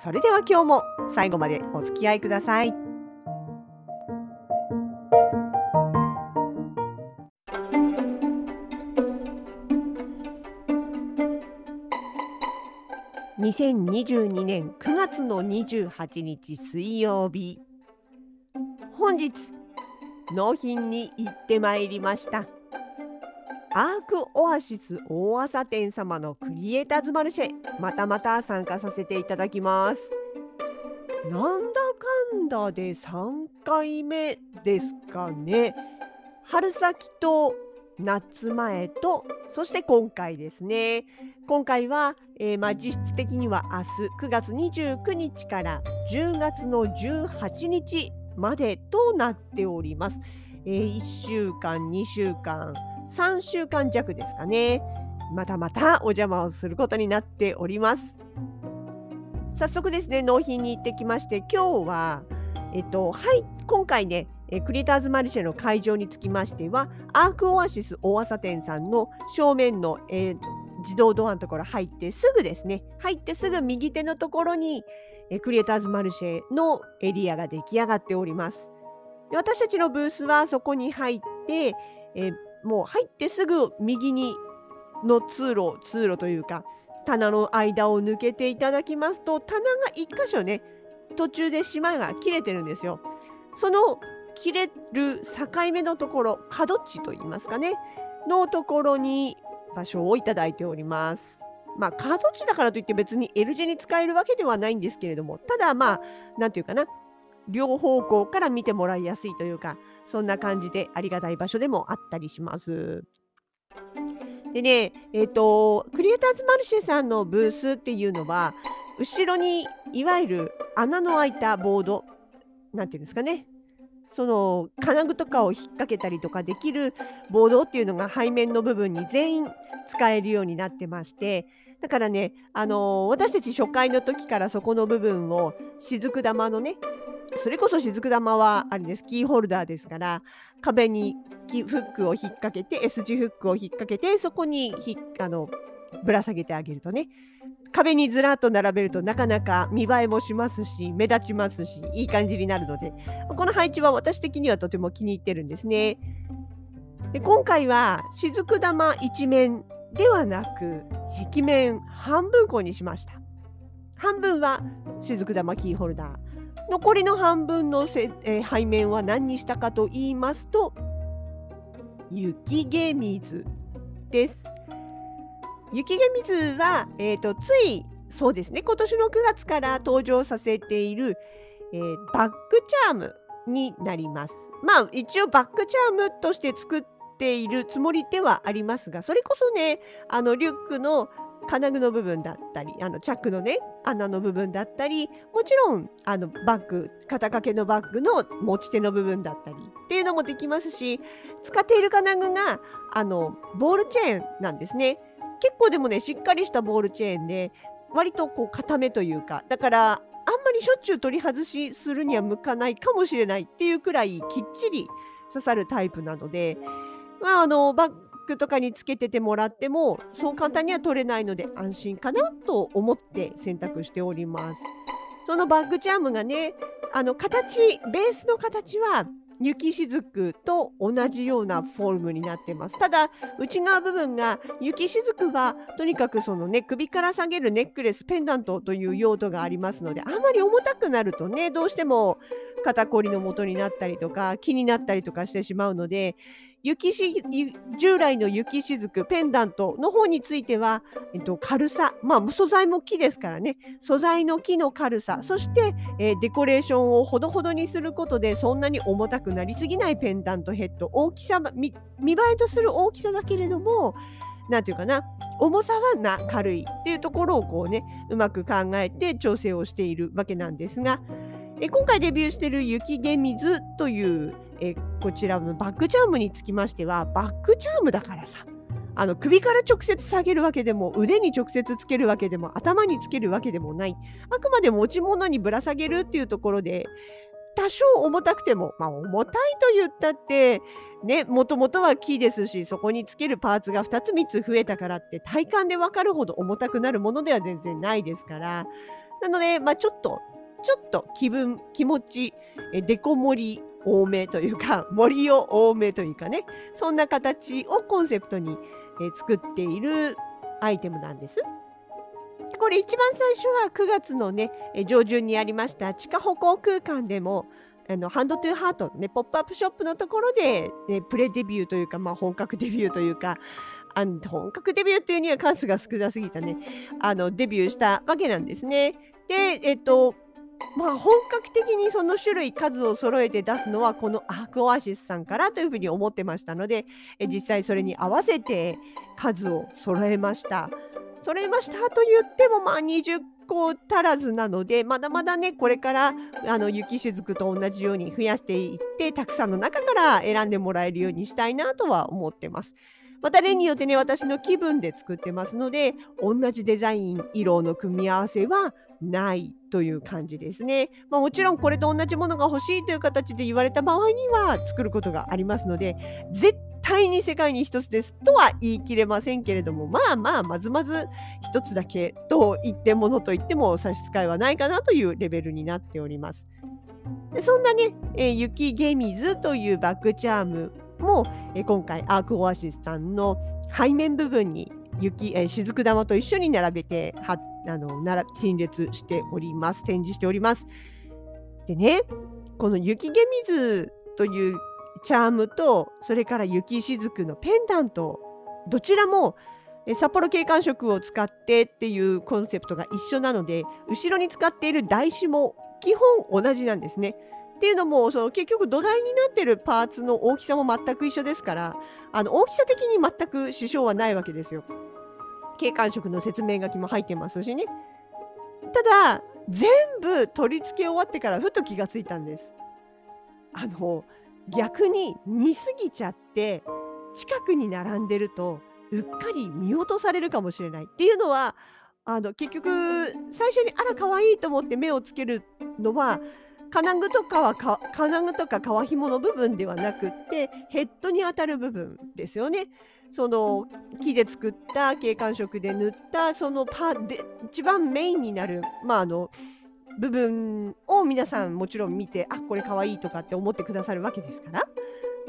それでは今日も最後までお付き合いください。2022年9月の28日水曜日本日納品に行ってまいりましたアークオアシス大朝店様のクリエイターズマルシェまたまた参加させていただきます。なんだかんだで3回目ですかね。春先と夏前とそして今回ですね。今回は、えー、まあ、実質的には明日9月29日から10月の18日までとなっております、えー、1週間2週間3週間弱ですかね。またまたお邪魔をすることになっております。早速ですね納品に行ってきまして今日はえっとはい今回ねクリエイターズマルシェの会場につきましてはアークオアシス大朝店さんの正面の、え、自動ドアのところ入ってすぐですね入ってすぐ右手のところにえクリエイターズマルシェのエリアが出来上がっております。で私たちのブースはそこに入ってえもう入ってすぐ右にの通路通路というか棚の間を抜けていただきますと棚が1箇所ね途中で島が切れてるんですよ。その切れる境目のところ角地といいますかねのところに場所をいただいております。まあ角地だからといって別に L 字に使えるわけではないんですけれどもただまあ何て言うかな両方向から見てもらいやすいというかそんな感じでありがたい場所でもあったりします。でね、えっ、ー、と、クリエイターズマルシェさんのブースっていうのは、後ろにいわゆる穴の開いたボード、なんていうんですかね、その金具とかを引っ掛けたりとかできるボードっていうのが背面の部分に全員使えるようになってましてだからね、あのー、私たち初回の時からそこの部分を雫玉のねそれこそ雫玉はあれですキーホルダーですから壁にフックを引っ掛けて S 字フックを引っ掛けてそこにひあのぶら下げてあげるとね壁にずらっと並べるとなかなか見栄えもしますし目立ちますしいい感じになるのでこの配置は私的にはとても気に入ってるんですね。で今回は雫玉一面ではなく壁面半分こにしました。半分は雫玉キーホルダー残りの半分のせ、えー、背面は何にしたかと言いますと雪毛水です。雪毛水は、えーと、ついそうですね今年の9月から登場させている、えー、バッグチャームになります。まあ一応バッグチャームとして作っているつもりではありますがそれこそねあのリュックの金具の部分だったりあのチャックのね穴の部分だったりもちろんあのバッグ肩掛けのバッグの持ち手の部分だったりっていうのもできますし使っている金具があのボールチェーンなんですね。結構でもねしっかりしたボールチェーンで割とこう固めというかだからあんまりしょっちゅう取り外しするには向かないかもしれないっていうくらいきっちり刺さるタイプなのでまああのバックとかにつけててもらってもそう簡単には取れないので安心かなと思って選択しております。そのバッグチャームがねあの形ベースの形は雪しずくと同じようなフォルムになってます。ただ内側部分が雪しずくはとにかくそのね首から下げるネックレスペンダントという用途がありますのであんまり重たくなるとねどうしても肩こりの元になったりとか気になったりとかしてしまうので雪し従来の雪しずくペンダントの方については、えっと、軽さ、まあ、素材も木ですからね素材の木の軽さそして、えー、デコレーションをほどほどにすることでそんなに重たくなりすぎないペンダントヘッド大きさ見見栄えとする大きさだけれども何て言うかな重さはな軽いっていうところをこうねうまく考えて調整をしているわけなんですが。え今回デビューしている雪ゲ水というえこちらのバックチャームにつきましてはバックチャームだからさあの首から直接下げるわけでも腕に直接つけるわけでも頭につけるわけでもない。あくまで持ち物にぶら下げるっていうところで多少重たくても、まあ、重たいと言ったってねもともとは木ですしそこにつけるパーツが2つ3つ増えたからって体感で分かるほど重たくなるものでは全然ないですから。なので、まあ、ちょっとちょっと気分気持ちえデコ盛り多めというか 森を多めというかねそんな形をコンセプトに作っているアイテムなんです。これ一番最初は9月のね上旬にありました地下歩行空間でもあのハンドトゥーハートのねポップアップショップのところで、ね、プレデビューというか、まあ、本格デビューというかあの本格デビューっていうには数が少なすぎたねあのデビューしたわけなんですね。でえっとまあ本格的にその種類数を揃えて出すのはこのアークオアシスさんからというふうに思ってましたのでえ実際それに合わせて数を揃えました。揃えましたと言ってもまあ20個足らずなのでまだまだねこれからあの雪しずくと同じように増やしていってたくさんの中から選んでもらえるようにしたいなとは思ってます。また例によってね私の気分で作ってますので同じデザイン色の組み合わせはないという感じですね。まあ、もちろんこれと同じものが欲しいという形で言われた場合には作ることがありますので絶対に世界に一つですとは言い切れませんけれどもまあまあまずまず一つだけと言ってものと言っても差し支えはないかなというレベルになっております。そんなね、えー、雪ゲミズというバックチャームも、え、今回アークオアシスさんの背面部分に雪、えー、雫玉と一緒に並べて貼ってあの並陳列しております展示しておりますでねこの雪解水というチャームとそれから雪しずくのペンダントどちらも札幌景観色を使ってっていうコンセプトが一緒なので後ろに使っている台紙も基本同じなんですね。っていうのもその結局土台になってるパーツの大きさも全く一緒ですからあの大きさ的に全く支障はないわけですよ。景観色の説明書きも入ってますしね。ただ全部取り付け終わってからふと気がついたんです。あの逆に似すぎちゃって近くに並んでるとうっかり見落とされるかもしれない。っていうのはあの結局最初にあら可愛いと思って目をつけるのは金具とかは金具とか皮紐の部分ではなくってヘッドに当たる部分ですよね。その木で作った景観色で塗ったそのパで一番メインになる、まあ、あの部分を皆さんもちろん見てあこれかわいいとかって思ってくださるわけですから。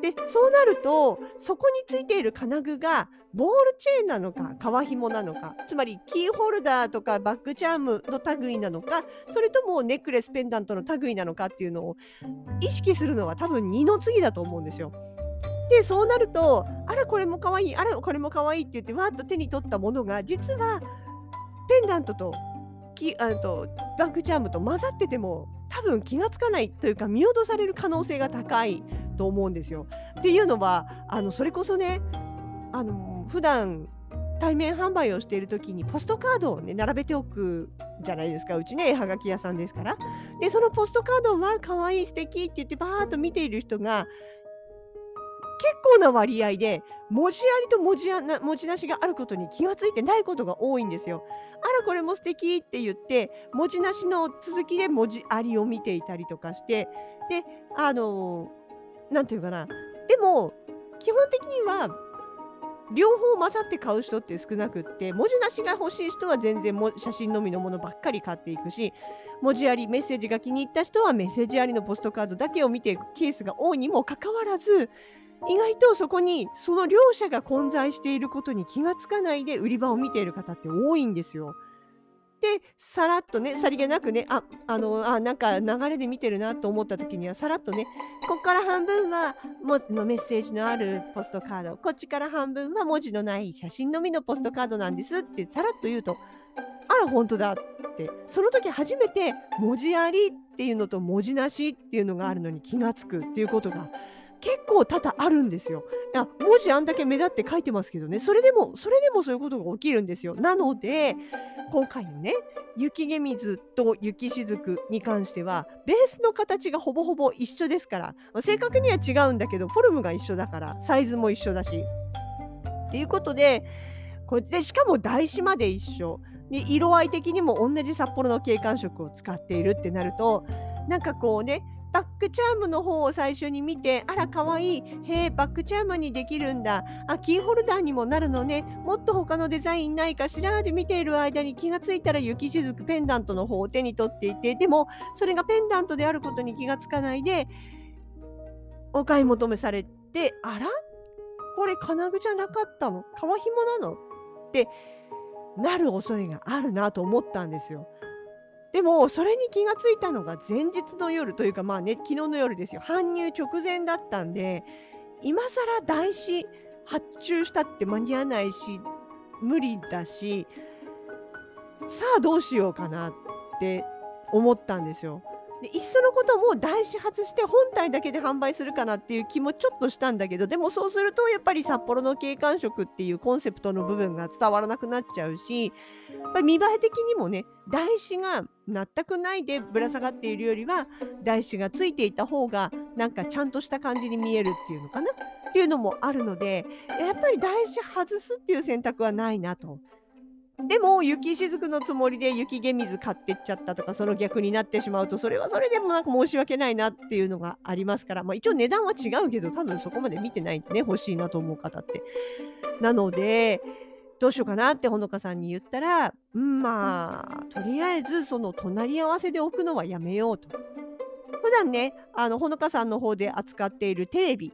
でそうなるとそこについている金具がボールチェーンなのか革紐なのかつまりキーホルダーとかバックチャームの類なのかそれともネックレスペンダントの類なのかっていうのを意識するのは多分二の次だと思うんですよ。でそうなるとあらこれもかわいいあらこれもかわいいって言ってわーっと手に取ったものが実はペンダントときあとバンクチャームと混ざってても多分気がつかないというか見落とされる可能性が高いと思うんですよ。っていうのはあのそれこそねあの普段対面販売をしている時にポストカードをね並べておくじゃないですか。うちね絵はがき屋さんですから。でそのポストカードは可愛い素敵って言ってバーッと見ている人が結構な割合で文字ありと文字あな文字なしがあることに気がついてないことが多いんですよ。あらこれも素敵って言って文字なしの続きで文字ありを見ていたりとかしてであの何て言うかな。でも基本的には両方混ざって買う人って少なくって文字なしが欲しい人は全然も写真のみのものばっかり買っていくし文字ありメッセージが気に入った人はメッセージありのポストカードだけを見ていくケースが多いにもかかわらず意外とそこにその両者が混在していることに気がつかないで売り場を見ている方って多いんですよ。でさらっとねさりげなくねああのあなんか流れで見てるなと思った時にはさらっとねここから半分はものメッセージのあるポストカードこっちから半分は文字のない写真のみのポストカードなんですってさらっと言うとあら本当だって。その時初めて文字ありっていうのと文字なしっていうのがあるのに気がつくっていうことが結構多々あるんですよ。いや文字あんだけ目立って書いてますけどねそれでもそれでもそういうことが起きるんですよ。なので今回のね雪解水と雪しずくに関してはベースの形がほぼほぼ一緒ですから正確には違うんだけどフォルムが一緒だからサイズも一緒だし。っていうことでこれでしかも台紙まで一緒で色合い的にも同じ札幌の景観色を使っているってなるとなんかこうねバックチャームの方を最初に見てあらかわい。いへえバックチャームにできるんだ。あキーホルダーにもなるのね。もっと他のデザインないかしらで見ている間に気がついたら雪しずくペンダントの方を手に取っていてでもそれがペンダントであることに気がつかないでお買い求めされてあら？これ金具じゃなかったの？革紐なの？ってなる恐れがあるなと思ったんですよ。でもそれに気がついたのが前日の夜というかまあね昨日の夜ですよ搬入直前だったんで今更台紙発注したって間に合わないし無理だしさあどうしようかなって思ったんですよ。でいっそのことも台紙外して本体だけで販売するかなっていう気もちょっとしたんだけどでもそうするとやっぱり札幌の景観色っていうコンセプトの部分が伝わらなくなっちゃうしやっぱ見栄え的にもね台紙が全くないでぶら下がっているよりは台紙がついていた方がなんかちゃんとした感じに見えるっていうのかなっていうのもあるのでやっぱり台紙外すっていう選択はないなと。でも雪しずくのつもりで雪解水買ってっちゃったとかその逆になってしまうとそれはそれでもなんか申し訳ないなっていうのがありますから、まあ、一応値段は違うけど多分そこまで見てないんでね欲しいなと思う方って。なのでどうしようかなってほのかさんに言ったら、うん、まあとりあえずその隣り合わせで置くのはやめようと。普段ねあのほのかさんの方で扱っているテレビ、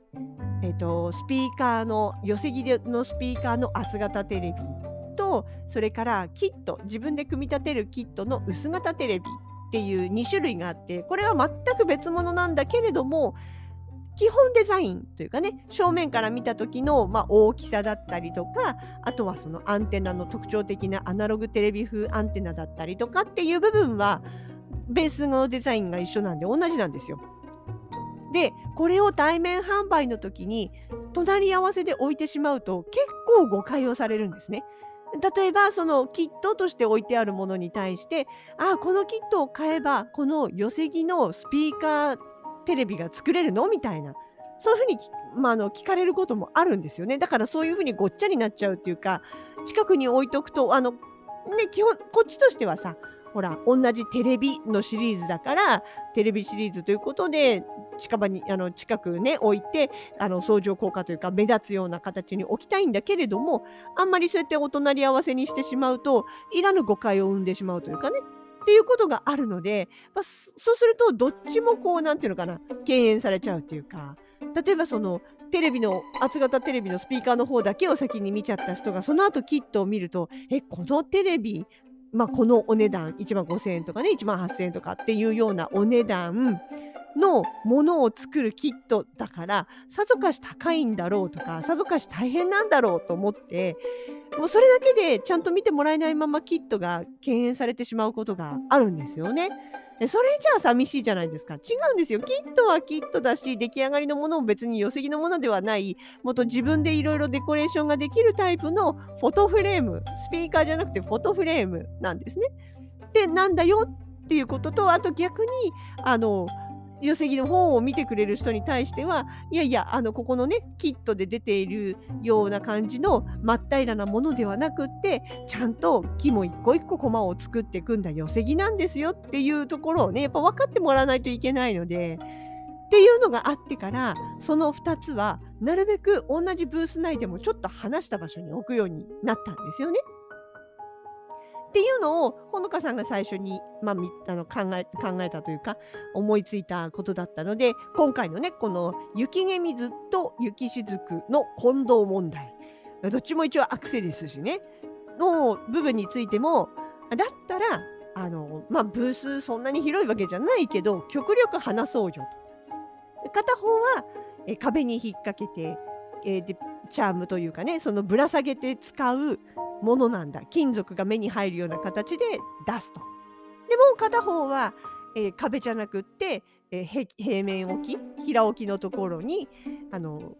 えーと、スピーカーの寄せ木のスピーカーの厚型テレビとそれからキット自分で組み立てるキットの薄型テレビっていう2種類があってこれは全く別物なんだけれども基本デザインというかね正面から見た時の、まあ、大きさだったりとかあとはそのアンテナの特徴的なアナログテレビ風アンテナだったりとかっていう部分はベースのデザインが一緒なんで同じなんですよ。でこれを対面販売の時に隣り合わせで置いてしまうと結構誤解をされるんですね。例えばそのキットとして置いてあるものに対してあこのキットを買えばこの寄せ木のスピーカーテレビが作れるの？みたいな。そういうふうに、まあ、の聞かれることもあるんですよね。だからそういうふうにごっちゃになっちゃうっていうか近くに置いとくとあのね基本こっちとしてはさほら同じテレビのシリーズだからテレビシリーズということで近場にあの近くね置いてあの相乗効果というか目立つような形に置きたいんだけれどもあんまりそうやってお隣り合わせにしてしまうといらぬ誤解を生んでしまうというかねっていうことがあるので、まあ、そうするとどっちもこう何て言うのかな敬遠されちゃうっていうか例えばそのテレビの厚型テレビのスピーカーの方だけを先に見ちゃった人がその後キットを見るとえこのテレビまあ、このお値段1万5000円とかね1万8000円とかっていうようなお値段のものを作るキットだからさぞかし高いんだろうとかさぞかし大変なんだろうと思ってもうそれだけでちゃんと見てもらえないままキットが敬遠されてしまうことがあるんですよね。それじゃあ寂しいじゃないですか。違うんですよ。キットはキットだし、出来上がりのものも別に寄席のものではない、もっと自分でいろいろデコレーションができるタイプのフォトフレーム、スピーカーじゃなくてフォトフレームなんですね。で、なんだよっていうことと、あと逆に、あの、寄せ木の本を見てくれる人に対してはいやいやあのここのねキットで出ているような感じの真っ平らなものではなくってちゃんと木も一個一個駒を作っていくんだ寄せ木なんですよっていうところをねやっぱ分かってもらわないといけないので。っていうのがあってからその2つはなるべく同じブース内でもちょっと離した場所に置くようになったんですよね。っていうのをほのかさんが最初に、まあ、あの考え考えたというか思いついたことだったので今回のねこの雪解水と雪しずくの混同問題どっちも一応アクセですしねの部分についてもだったらあの、まあ、ブースそんなに広いわけじゃないけど極力話そうよと。片方はえ壁に引っ掛けて、えー、でチャームというかねそのぶら下げて使うものなんだ金属が目に入るような形で出すと。でもう片方は、えー、壁じゃなくって、えー、平面置き平置きのところにあの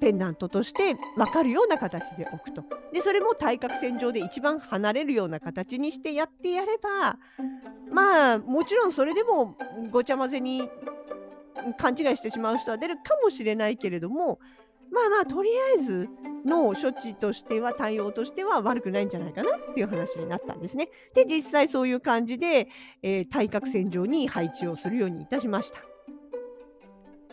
ペンダントとして分かるような形で置くとでそれも対角線上で一番離れるような形にしてやってやればまあもちろんそれでもごちゃ混ぜに勘違いしてしまう人は出るかもしれないけれどもまあまあとりあえずの処置としては対応としては悪くないんじゃないかなっていう話になったんですね。で実際そういう感じで、えー、対角線上に配置をするようにいたしました。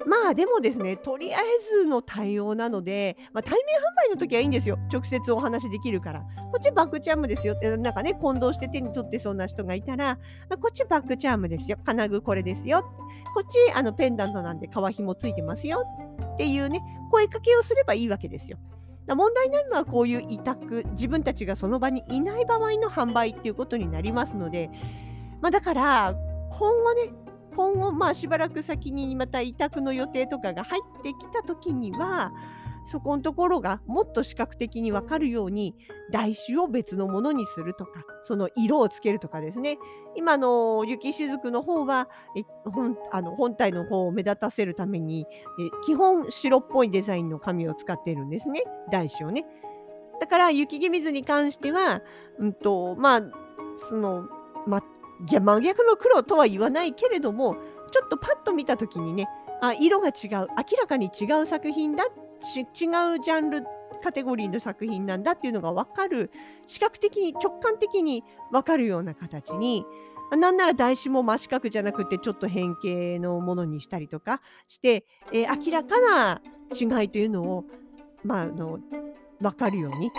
まあでもですね、とりあえずの対応なので、まあ、対面販売の時はいいんですよ。直接お話できるから。こっちバックチャームですよ。なんかね、混同して手に取ってそうな人がいたら、こっちバックチャームですよ。金具これですよ。こっちあのペンダントなんで革紐ついてますよ。っていうね、声かけをすればいいわけですよ。問題になるのはこういう委託、自分たちがその場にいない場合の販売っていうことになりますので、まあ、だから今後ね、今後まあしばらく先にまた委託の予定とかが入ってきた時にはそこのところがもっと視覚的に分かるように台紙を別のものにするとかその色をつけるとかですね。今の雪しずくの方はえ本あの本体の方を目立たせるためにえ基本白っぽいデザインの紙を使っているんですね。台紙をね。だから雪気水に関しては、うんとまあその、ま、真逆の黒とは言わないけれどもちょっとパッと見た時にねあ色が違う明らかに違う作品だっ違うジャンルカテゴリーの作品なんだっていうのが分かる視覚的に直感的に分かるような形になんなら台紙も真四角じゃなくてちょっと変形のものにしたりとかして、えー、明らかな違いというのを、まあ、あの分かるように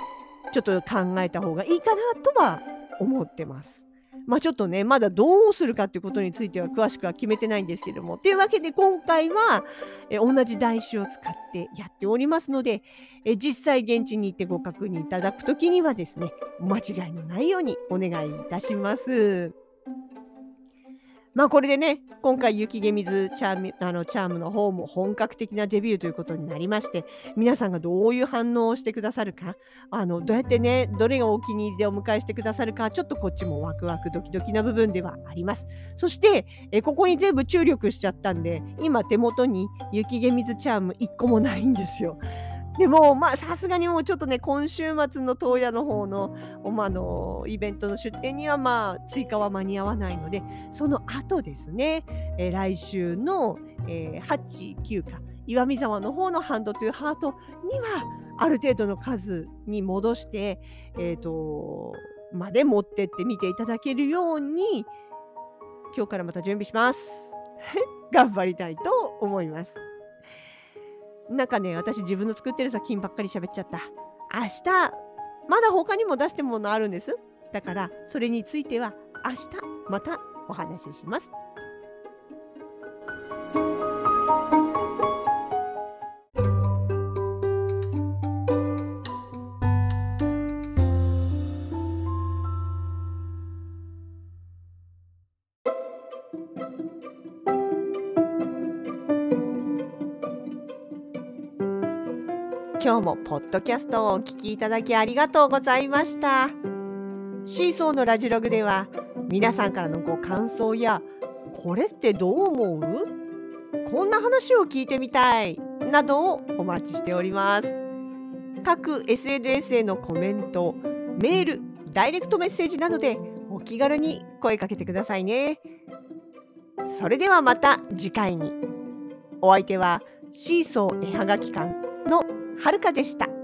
ちょっと考えた方がいいかなとは思ってます。まあ、ちょっとね、まだどうするかっていうことについては詳しくは決めてないんですけども。というわけで今回は、え同じ台紙を使ってやっておりますので、え実際現地に行ってご確認いただく時にはですね、間違いのないようにお願いいたします。まあこれでね、今回雪毛水チャームあのチャームの方も本格的なデビューということになりまして、皆さんがどういう反応をしてくださるか、あのどうやってね、どれがお気に入りでお迎えしてくださるか、ちょっとこっちもワクワクドキドキな部分ではあります。そして、えここに全部注力しちゃったんで、今手元に雪毛水チャーム1個もないんですよ。でも、まあ、さすがにもうちょっとね、今週末の東野の方の、まのイベントの出店には、まあ、追加は間に合わないので、その後ですね、えー、来週の、えー、8、9か、岩見沢の方のハンドトゥーハートには、ある程度の数に戻して、えっ、ー、と、まで持ってって見ていただけるように、今日からまた準備します。頑張りたいと思います。なんかね、私自分の作ってる作品ばっかり喋っちゃった。明日、まだ他にも出してるものあるんです。だから、それについては明日またお話しします。今日もポッドキャストをお聞きいただきありがとうございました。シーソーのラジログでは皆さんからのご感想やこれってどう思う？こんな話を聞いてみたいなどをお待ちしております。各 SNS へのコメントメールダイレクトメッセージなどでお気軽に声かけてくださいね。それではまた次回に。お相手はシーソー絵はがき館はるかでした。